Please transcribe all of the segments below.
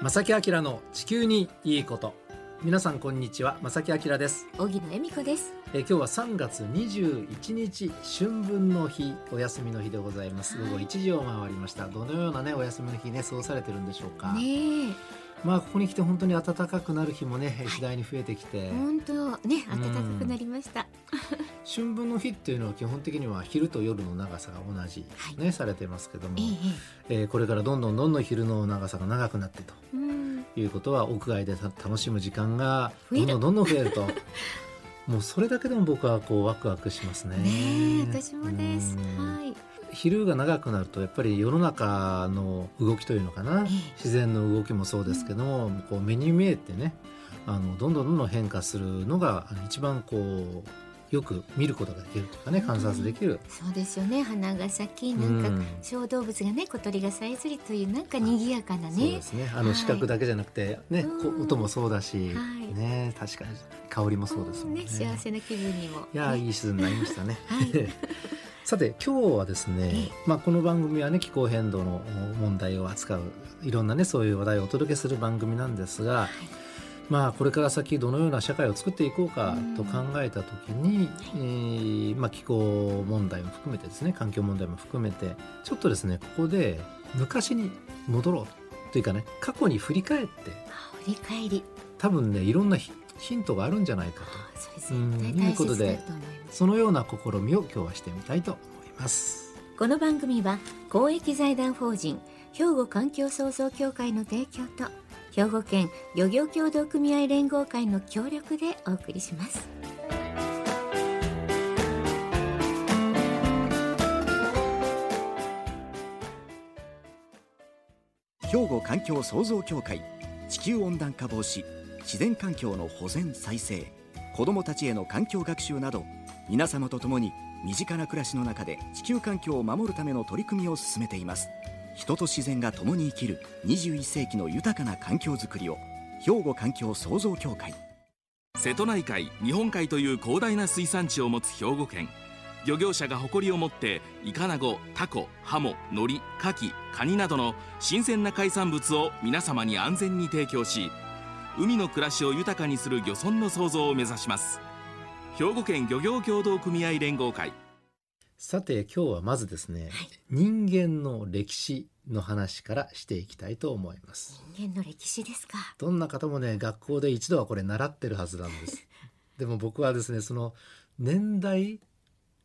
正木明の地球にいいこと。皆さんこんにちは。正木明です。荻野恵美子です。え今日は3月21日春分の日お休みの日でございます。午後1時を回りました。どのようなねお休みの日ね過ごされてるんでしょうか？ねまあここに来て本当に暖かくなる日もね次第に増えてきて、え本当。ね暖かくなりました、春分の日っていうのは基本的には昼と夜の長さが同じね、はい。されてますけども、えええーこれからどんどんどんどん昼の長さが長くなってとうんいうことは屋外でた楽しむ時間がどんどんどんどん増えると もうそれだけでも僕はこうワクワクしますね。ねえ私もです。うん。はい。昼が長くなるとやっぱり世の中の動きというのかなええ。自然の動きもそうですけども、こう目に見えてねあのどんどんどんどん変化するのが一番こうよく見ることができるというかね観察できる。そうですよね。花が咲きなうん。か小動物がね小鳥がさえずりというなんか賑やかなね。そうですね。あのはい。視覚だけじゃなくてね、こうん。音もそうだし、はい。ね確かに香りもそうですもんね。ん。幸せな気分にも。いやいいシーズンになりましたね。はい。さて今日はですねええ、まあ、この番組はね気候変動の問題を扱ういろんなねそういう話題をお届けする番組なんですが、まあ、これから先どのような社会を作っていこうかと考えた時に、えーまあ、気候問題も含めてですね環境問題も含めてちょっとですねここで昔に戻ろうというかね過去に振り返ってあ振り返り。多分ねいろんなヒヒントがあるんじゃないかと。いうことでそのような試みを今日はしてみたいと思います。この番組は公益財団法人兵庫環境創造協会の提供と兵庫県漁業協同組合連合会の協力でお送りします。兵庫環境創造協会地球温暖化防止自然環境の保全再生子どもたちへの環境学習など皆様と共に身近な暮らしの中で地球環境を守るための取り組みを進めています。人と自然が共に生きる21世紀の豊かな環境づくりを兵庫環境創造協会。瀬戸内海日本海という広大な水産地を持つ兵庫県。漁業者が誇りを持ってイカナゴタコハモノリカキカニなどの新鮮な海産物を皆様に安全に提供し海の暮らしを豊かにする漁村の創造を目指します。兵庫県漁業協同組合連合会。さて今日はまずですね、人間の歴史の話からしていきたいと思います。人間の歴史ですか。どんな方もね学校で一度はこれ習ってるはずなんです。でも僕はですねその年代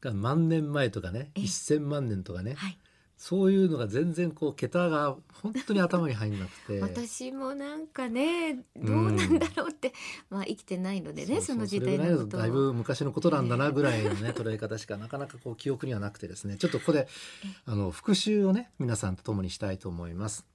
が万年前とかねええ。1000万年とかねはいそういうのが全然こう桁が本当に頭に入んなくて。私もなんかねどうなんだろうって、まあ生きてないのでねその時代のことだとだいぶ昔のことなんだなぐらいのね捉え方しかなかなかこう記憶にはなくてですね。ちょっとここであの復習をね皆さんと共にしたいと思います。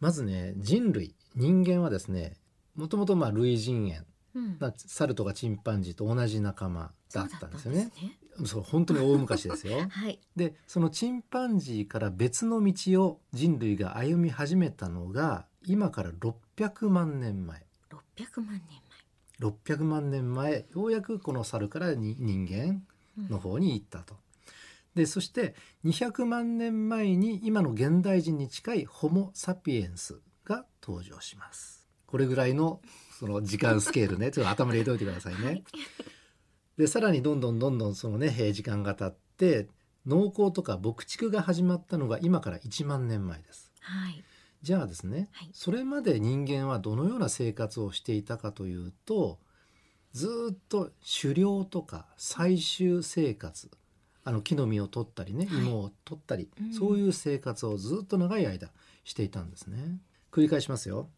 まずね人類人間はですねもともとまあ類人猿。うん。まあ猿とかチンパンジーと同じ仲間だったんですよね。そうだったんそう本当に大昔ですよ はいでそのチンパンジーから別の道を人類が歩み始めたのが今から600万年前600万年600万年前ようやくこの猿からに人間前の方に行ったと。でそして200万年前に今の現代人に近いホモ・サピエンスが登場します。これぐらいのその時間スケールねちょっと頭に入れておいてくださいね。はいでさらにどんどんどんどんそのねえー時間が経って農耕とか牧畜が始まったのが今から1万年前です。はいじゃあですね、はいそれまで人間はどのような生活をしていたかというとずーっと狩猟とか採集生活あの木の実を取ったりねはい芋を取ったり、うんそういう生活をずっと長い間していたんですね。繰り返しますよ。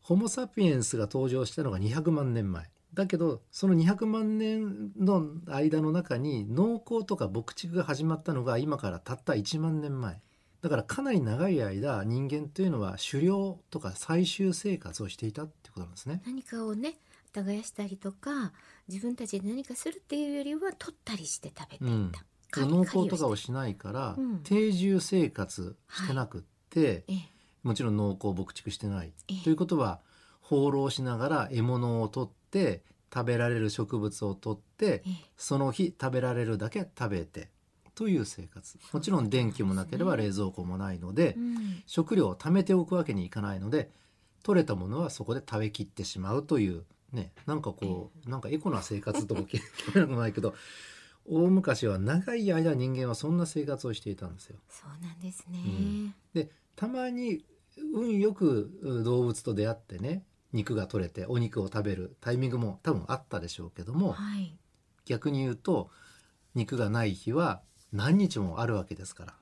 ホモ・サピエンスが登場したのが200万年前だけどその200万年の間の中に農耕とか牧畜が始まったのが今からたった1万年前。だからかなり長い間人間というのは狩猟とか採集生活をしていたってことなんですね。何かをね耕したりとか自分たちで何かするっていうよりは取ったりして食べていうん。た、農耕とかをししないから、うん。定住生活してなくって、ええ。もちろん農耕牧畜してない、ええ。ということは放浪しながら獲物を取って食べられる植物を取ってええ。その日食べられるだけ食べてという生活。もちろん電気もなければ冷蔵庫もないので、うん。食料を貯めておくわけにいかないので取れたものはそこで食べきってしまうというねなんかこうなんかエコな生活とも聞こえなくもないけど大昔は長い間人間はそんな生活をしていたんですよ。そうなんですね、うん。でたまに運よくう動物と出会ってね肉が取れてお肉を食べるタイミングも多分あったでしょうけどもはい。逆に言うと肉がない日は何日もあるわけですから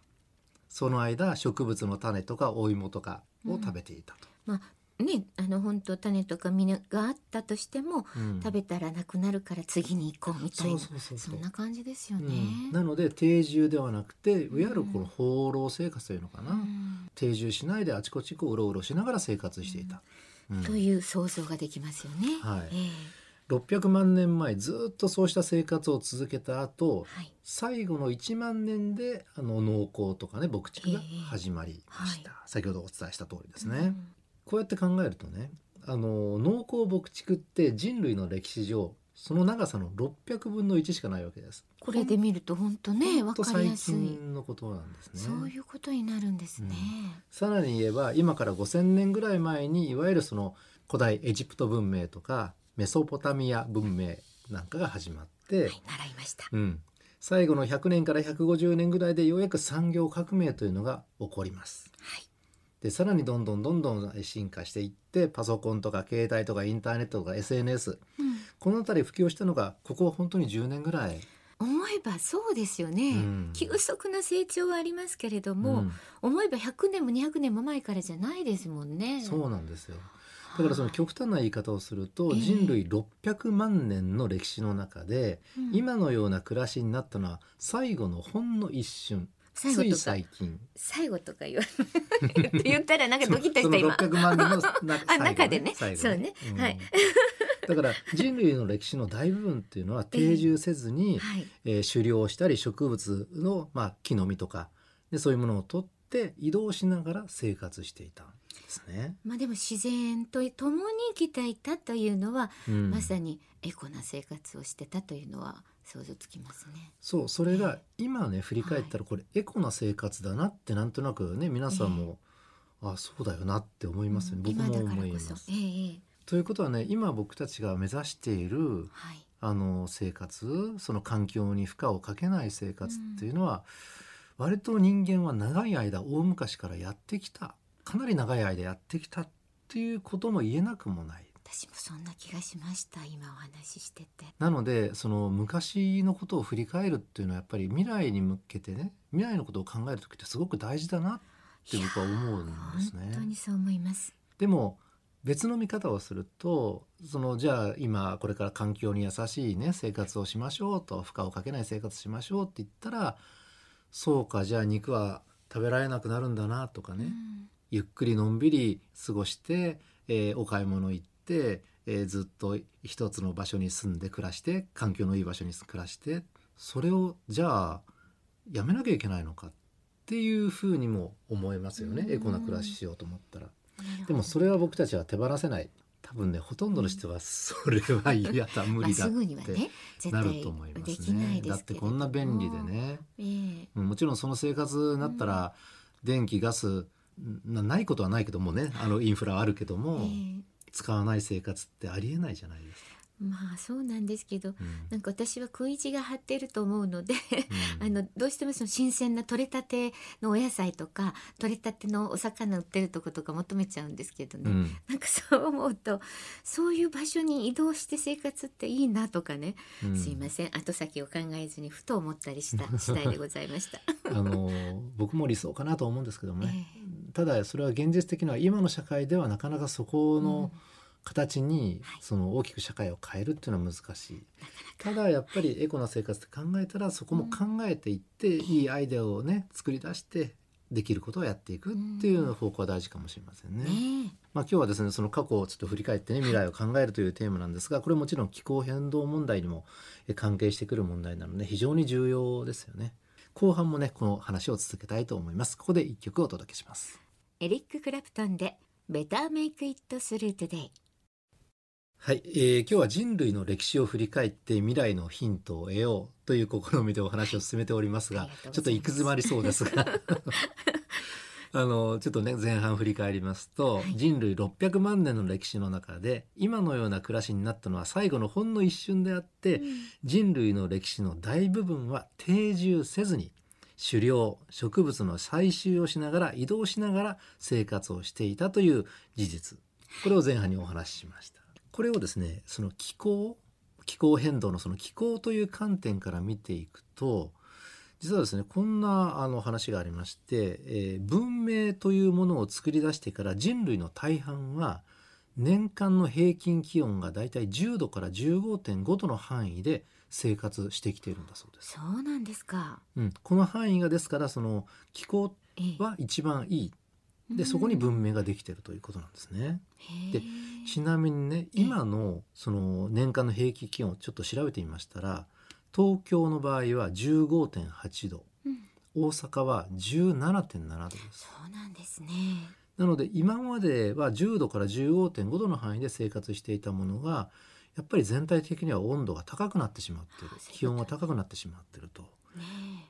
その間植物の種とかお芋とかを食べていたと。まあねあの本当種とか実があったとしても、うん。食べたらなくなるから次に行こうみたいなそんな感じですよね、うん。なので定住ではなくていわゆるこの放浪生活というのかな、うん。定住しないであちこちこううろうろしながら生活していた。うん。という想像ができますよね。はい。ええ。600万年前ずっとそうした生活を続けた後はい。最後の1万年であの農耕とかね牧畜が始まりました、え先ほどお伝えした通りですね、うん。こうやって考えるとねあの農耕牧畜って人類の歴史上その長さの600分の1しかないわけですこれで見ると本当ねわほんと最かりやすい。近のことなんですねそういうことになるんですね。さらに言えば今から5,000年ぐらい前にいわゆるその古代エジプト文明とかメソポタミア文明なんかが始まって、はい、習いました。うん、最後の100年から150年ぐらいでようやく産業革命というのが起こります。はい。でさらにどんどんどんどん進化していってパソコンとか携帯とかインターネットとか SNS うん。この辺り普及したのがここ本当に10年ぐらい。思えばそうですよね、うん。急速な成長はありますけれども、うん。思えば100年も200年も前からじゃないですもんね。そうなんですよ。だからその極端な言い方をするとええ。人類600万年の歴史の中でうん。今のような暮らしになったのは最後のほんの一瞬最後とか。最近。最後とか言わ 言ったらなんかドキッとした今。その600万年のな 最後中でね。最後そうね。はい。だから人類の歴史の大部分っていうのは定住せずに、はい。えー狩猟したり植物の、まあ、木の実とか。でそういうものを取って移動しながら生活していたんですね。まあでも自然と共に生きていたというのは、うん。まさにエコな生活をしてたというのは想像つきますね。そうそれが今ね振り返ったらこれエコな生活だなってなんとなくね皆さんも、あそうだよなって思いますよね、僕も思います。。ということはね今僕たちが目指しているはい。あの生活その環境に負荷をかけない生活っていうのは、割と人間は長い間大昔からやってきたかなり長い間やってきたっていうことも言えなくもない。私もそんな気がしました。今お話ししてて。なのでその昔のことを振り返るっていうのはやっぱり未来に向けてね未来のことを考える時ってすごく大事だなって僕は思うんです本当ね。にそう思います。でも別の見方をするとそのじゃあ今これから環境に優しいね生活をしましょうと負荷をかけない生活しましょうって言ったらそうかじゃあ肉は食べられなくなるんだなとかね、うんゆっくりのんびり過ごして、えーお買い物行って、えーずっと一つの場所に住んで暮らして環境のいい場所に暮らしてそれをじゃあやめなきゃいけないのか？っていうふうにも思いますよね、うん。エコな暮らししようと思ったら。でもそれは僕たちは手放せない。多分ねほとんどの人はそれは嫌だ無理だってな対ると思いまですね。だってこんな便利でね。もちろんその生活になったら、電気ガスなないことはないけどもね。あのインフラはあるけども、え使わない生活ってありえないじゃないですか。えまあそうなんですけどうん。なんか私は食い地が張っていると思うので、うん。あのどうしてもその新鮮な取れたてのお野菜とか取れたてのお魚売ってるとことか求めちゃうんですけどね、うん。なんかそう思うとそういう場所に移動して生活っていいなとかね、うん。すいません。後先を考えずにふと思ったりした次第でございました。あの僕も理想かなと思うんですけどもね、えただそれは現実的には今の社会ではなかなかそこの形にはい。その大きく社会を変えるっていうのは難しい。ただやっぱりエコな生活って考えたらそこも考えていって、いいアイデアをね作り出してできることをやっていくっていう方向は大事かもしれませんね。ねまあ、今日はですねその過去をちょっと振り返ってね未来を考えるというテーマなんですがこれもちろん気候変動問題にもえ関係してくる問題なので非常に重要ですよね。後半もねこの話を続けたいと思います。ここで一曲お届けします。エリック・クラプトンで「Better Make It Through Today はい、えー今日は人類の歴史を振り返って未来のヒントを得ようという試みでお話を進めておりますがありがとうございますちょっと行く詰まりそうですが あのちょっとね前半振り返りますと、はい。人類600万年の歴史の中で今のような暮らしになったのは最後のほんの一瞬であって、うん。人類の歴史の大部分は定住せずに狩猟植物の採集をしながら移動しながら生活をしていたという事実。これを前半にお話ししました。これをですねその気候気候変動のその気候という観点から見ていくと実はですねこんなあの話がありまして、えー文明というものを作り出してから人類の大半は年間の平均気温がだいたい10度から15.5度の範囲で生活してきているんだそうです。そうなんですか。うん、この範囲がですからその気候ええは一番いいでそこに文明ができているということなんですね。でちなみにね今のその年間の平均気温をちょっと調べてみましたら東京の場合は15.8度うん大阪は17.7度ですそうなんですね。なので今までは10度から15.5度の範囲で生活していたものがやっぱり全体的には温度が高くなってしまっている気温が高くなってしまっていると。ね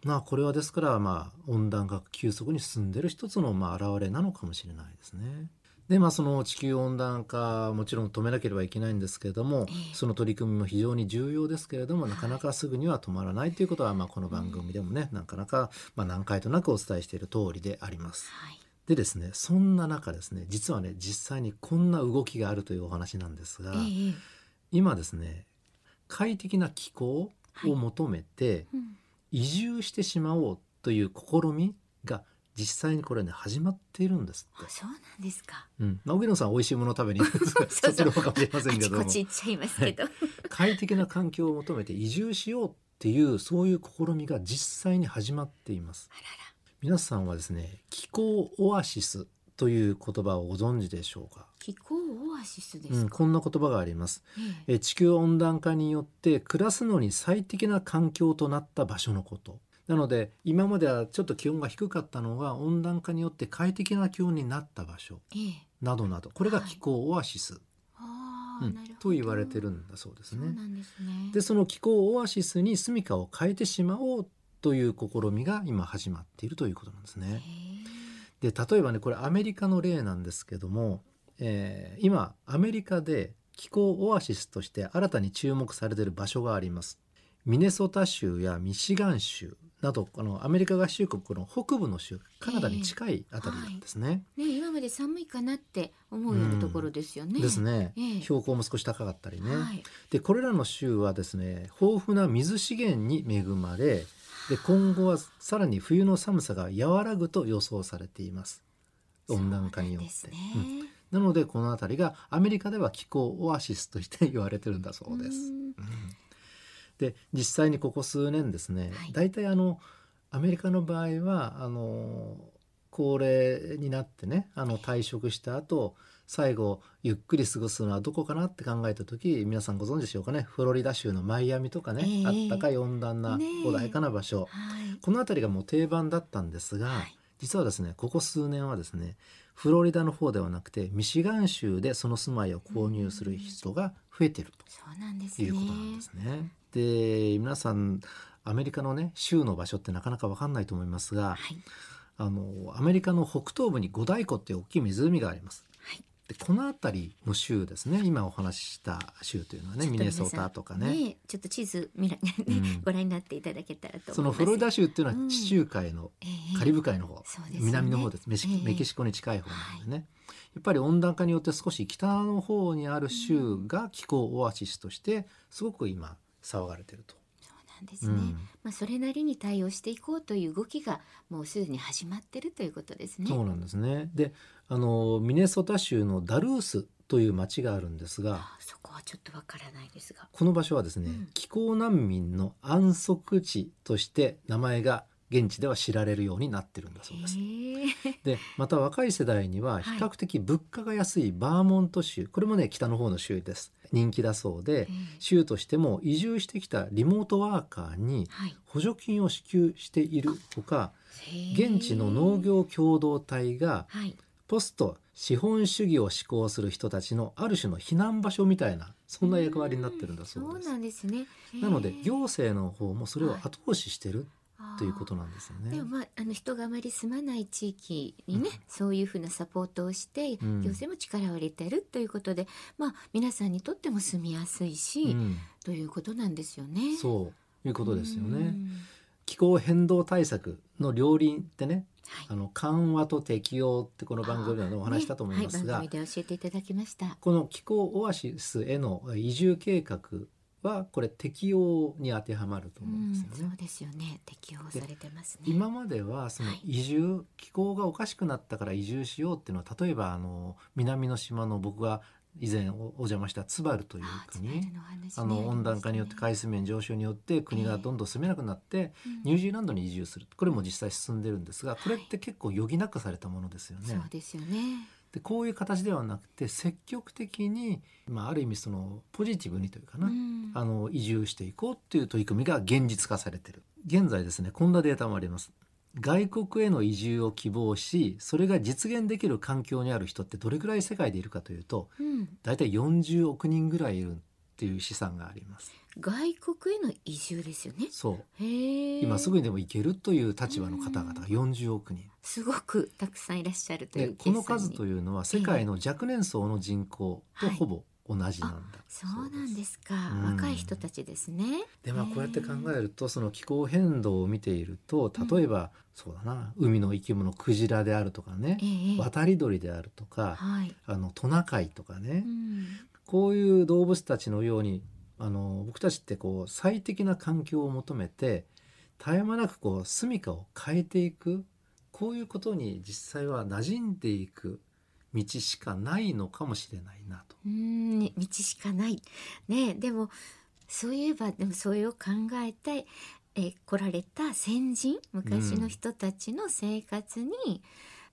まあこれはですからまあ温暖化が急速に進んでいる一つのまあ表れなのかもしれないですね。でまあその地球温暖化もちろん止めなければいけないんですけれども、ええその取り組みも非常に重要ですけれどもなかなかすぐには止まらないということはまあこの番組でもね、なかなかまあ何回となくお伝えしている通りであります。はい。でですねそんな中ですね実はね実際にこんな動きがあるというお話なんですが、ええ今ですね快適な気候を求めて、うん移住してしまおうという試みが実際にこれね始まっているんです。あそうなんですか。うん、まあ、荻野さん美味しいものを食べに そっちの方かもしれませんあけどもちこち行っちゃいますけど。快適な環境を求めて移住しようっていうそういう試みが実際に始まっていますあらら。皆さんはですね気候オアシスという言葉をご存知でしょうか、気候オアシスでうん、すか。こんな言葉がありますえええ地球温暖化によって暮らすのに最適な環境となった場所のことなので今まではちょっと気温が低かったのが温暖化によって快適な気温になった場所ええなどなどこれが気候オアシス、うんああなるほど。と言われてるんだそうですね。ですね。でその気候オアシスに住処を変えてしまおうという試みが今始まっているということなんですへね。えで例えばねこれアメリカの例なんですけども、えー今アメリカで気候オアシスとして新たに注目されている場所があります。ミネソタ州やミシガン州などこのアメリカ合衆国の北部の州カナダに近いあたりなんですね。ね今まで寒いかなって思うようなところですよね。ですね、ええ標高も少し高かったりね。はい。でこれらの州はですね豊富な水資源に恵まれで今後はさらに冬の寒さが和らぐと予想されています温暖化によってなんですうんね。なのでこの辺りがアメリカでは気候オアシスとして言われてるんだそうです。んうんで実際にここ数年ですね、はい大体あのアメリカの場合はあの高齢になってねあの退職した後最後ゆっくり過ごすのはどこかなって考えた時皆さんご存知でしょうかねフロリダ州のマイアミとかね、ええあったかい温暖な穏やかな場所、はい。この辺りがもう定番だったんですが、はい実はですねここ数年はですねフロリダの方ではなくてミシガン州でその住まいを購入する人が増えてると。いうことなんですね。で皆さんアメリカのね州の場所ってなかなか分かんないと思いますが、はい。あのアメリカの北東部に五大湖っていう大きい湖があります。はい。でこの辺りの州ですね今お話しした州というのはねミネソタとかね。ねちょっと地図見ら、ねうん。ご覧になっていただけたらと思います。そのフロリダ州っていうのうん。は地中海のええ。カリブ海の方、そうですよね。南の方です。メシええ。メキシコに近い方なのでね、やっぱり温暖化によって少し北の方にある州が気候オアシスとしてすごく今騒がれてると。そうなんですね。うんまあそれなりに対応していこうという動きがもうすでに始まってるということですね。そうなんですね。で、あのミネソタ州のダルースという町があるんですが、あそこはちょっとわからないですが。この場所はですね、うん気候難民の安息地として名前が現地では知られるようになってるんだそうです。で、また若い世代にははい比較的物価が安いバーモント州、これもね北の方の州です。人気だそうで、ええ州としても移住してきたリモートワーカーにはい。補助金を支給しているほか、現地の農業共同体がはい。ポスト資本主義を志向する人たちのある種の避難場所みたいなそんな役割になってるんだそうです。そうなんですね。なので行政の方もそれを後押ししてるということなんですよね。でもまああの人があまり住まない地域にね、うんそういうふうなサポートをして、うん行政も力を入れてるということで、まあ皆さんにとっても住みやすいし、うん、ということなんですよね。そういうことですよね。うん気候変動対策の両輪ってね、はいあの緩和と適用ってこの番組でもお話ししたと思いますが、ねはい、番組で教えていただきました。この気候オアシスへの移住計画はこれ適用に当てはまるとう思うんんですよね。そうですよね。適用されてますね。今まではそのはい移住、気候がおかしくなったから移住しようっていうのは例えばあの南の島の僕が以前おお邪魔したツバルという国あの温暖化によって海水面上昇によって国がどんどん住めなくなってニュージーランドに移住するこれも実際進んでるんですがこれって結構余儀なくされたものですよね。うんそうですよね。でこういう形ではなくて積極的に、まあ、ある意味そのポジティブにというかな、うん。あの移住していこうっていう取り組みが現実化されてる。現在ですねこんなデータもあります。外国への移住を希望しそれが実現できる環境にある人ってどれくらい世界でいるかというとうん。大体40億人ぐらいいるっていう試算があります外国への移住ですよね。そう。今すぐにでも行けるという立場の方々が40億人。すごくたくさんいらっしゃるといでうこの数というのは世界の若年層の人口とはい。ほぼ同じなんだ、そうなんですか。うん若い人たちですね。でまあこうやって考えるとその気候変動を見ていると例えば、そうだな海の生き物クジラであるとかねええ。渡り鳥であるとかはい。あのトナカイとかね、うん。こういう動物たちのようにあの僕たちってこう最適な環境を求めて絶え間なくこう住処を変えていくこういうことに実際は馴染んでいく道しかないのかもしれないなと。うんね道しかない。ねでもそういえばでもそれを考えてえ来られた先人昔の人たちの生活に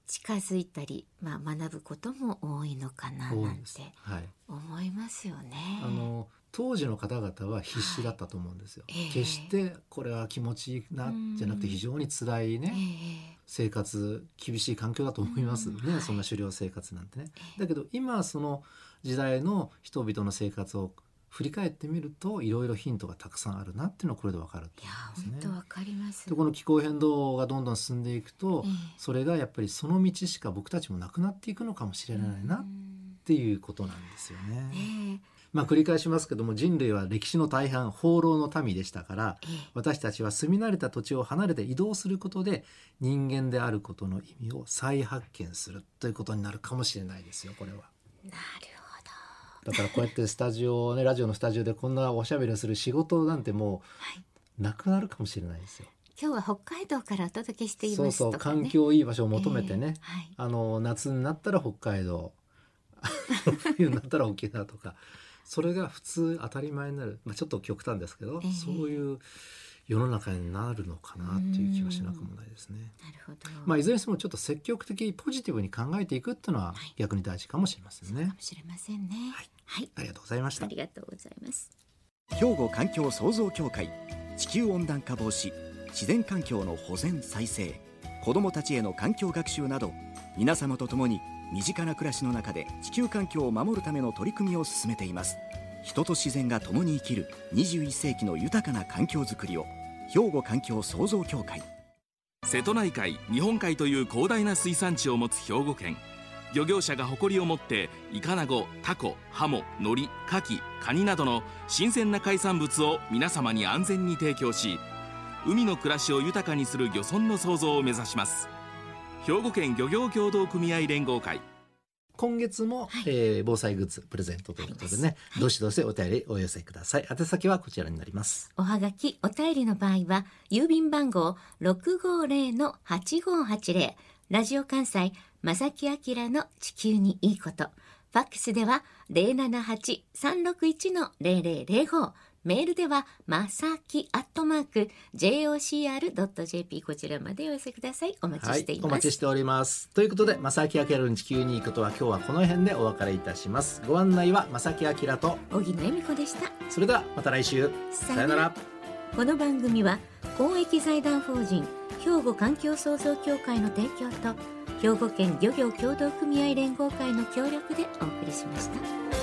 近づいたり、まあ学ぶことも多いのかななんてはい思いますよね。あの当時の方々は必死だったと思うんですよ。はいええ決してこれは気持ちいいなうんじゃなくて非常に辛いえね、え生活厳しい環境だと思いますね、うんはいそんな狩猟生活なんてね。ええだけど今その時代の人々の生活を振り返ってみるといろいろヒントがたくさんあるなっていうのはこれでわかるといや思いますね。本当わかります。でこの気候変動がどんどん進んでいくと、ええそれがやっぱりその道しか僕たちもなくなっていくのかもしれないなっうんていうことなんですよね。ねまあ繰り返しますけども人類は歴史の大半放浪の民でしたから私たちは住み慣れた土地を離れて移動することで人間であることの意味を再発見するということになるかもしれないですよこれは。なるだからこうやってスタジオねラジオのスタジオでこんなおしゃべりをする仕事なんてもはい、うなくなるかもしれないですよ。今日は北海道からお届けしていそうそうますとかね。環境いい場所を求めてね、ええはい。あの夏になったら北海道 冬になったら沖縄とかそれが普通当たり前になる、まあ、ちょっと極端ですけど、ええそういう世の中になるのかなっていう気はしなくもないですね。なるほど。まあ、いずれにしてもちょっと積極的ポジティブに考えていくっていうのははい逆に大事かもしれませんねか。もしれませんね。はいはい、ありがとうございましたあり。がとうございます。兵庫環境創造協会地球温暖化防止自然環境の保全再生子どもたちへの環境学習など皆様と共に身近な暮らしの中で地球環境を守るための取り組みを進めています。人と自然が共に生きる21世紀の豊かな環境づくりを兵庫環境創造協会。瀬戸内海日本海という広大な水産地を持つ兵庫県。漁業者が誇りを持ってイカナゴタコハモノリカキカニなどの新鮮な海産物を皆様に安全に提供し海の暮らしを豊かにする漁村の創造を目指します。兵庫県漁業協同組合連合会今月も、はいえー防災グッズプレゼントということでね、はいどしどしお便りお寄せください。宛先はこちらになります。おはがき、お便りの場合は、郵便番号650-8580、ラジオ関西、正木明の地球にいいこと。ファックスでは078-361-0005。メールでは、まさきアットマーク、jocr.jp こちらまでお寄せください。お待ちはいしてい、ます。お待ちしております。ということで、正木明の地球にいいことは今日はこの辺でお別れいたします。ご案内は正木明と、荻野恵美子でした。それではまた来週。ささよなら。この番組は公益財団法人兵庫環境創造協会の提供と兵庫県漁業協同組合連合会の協力でお送りしました。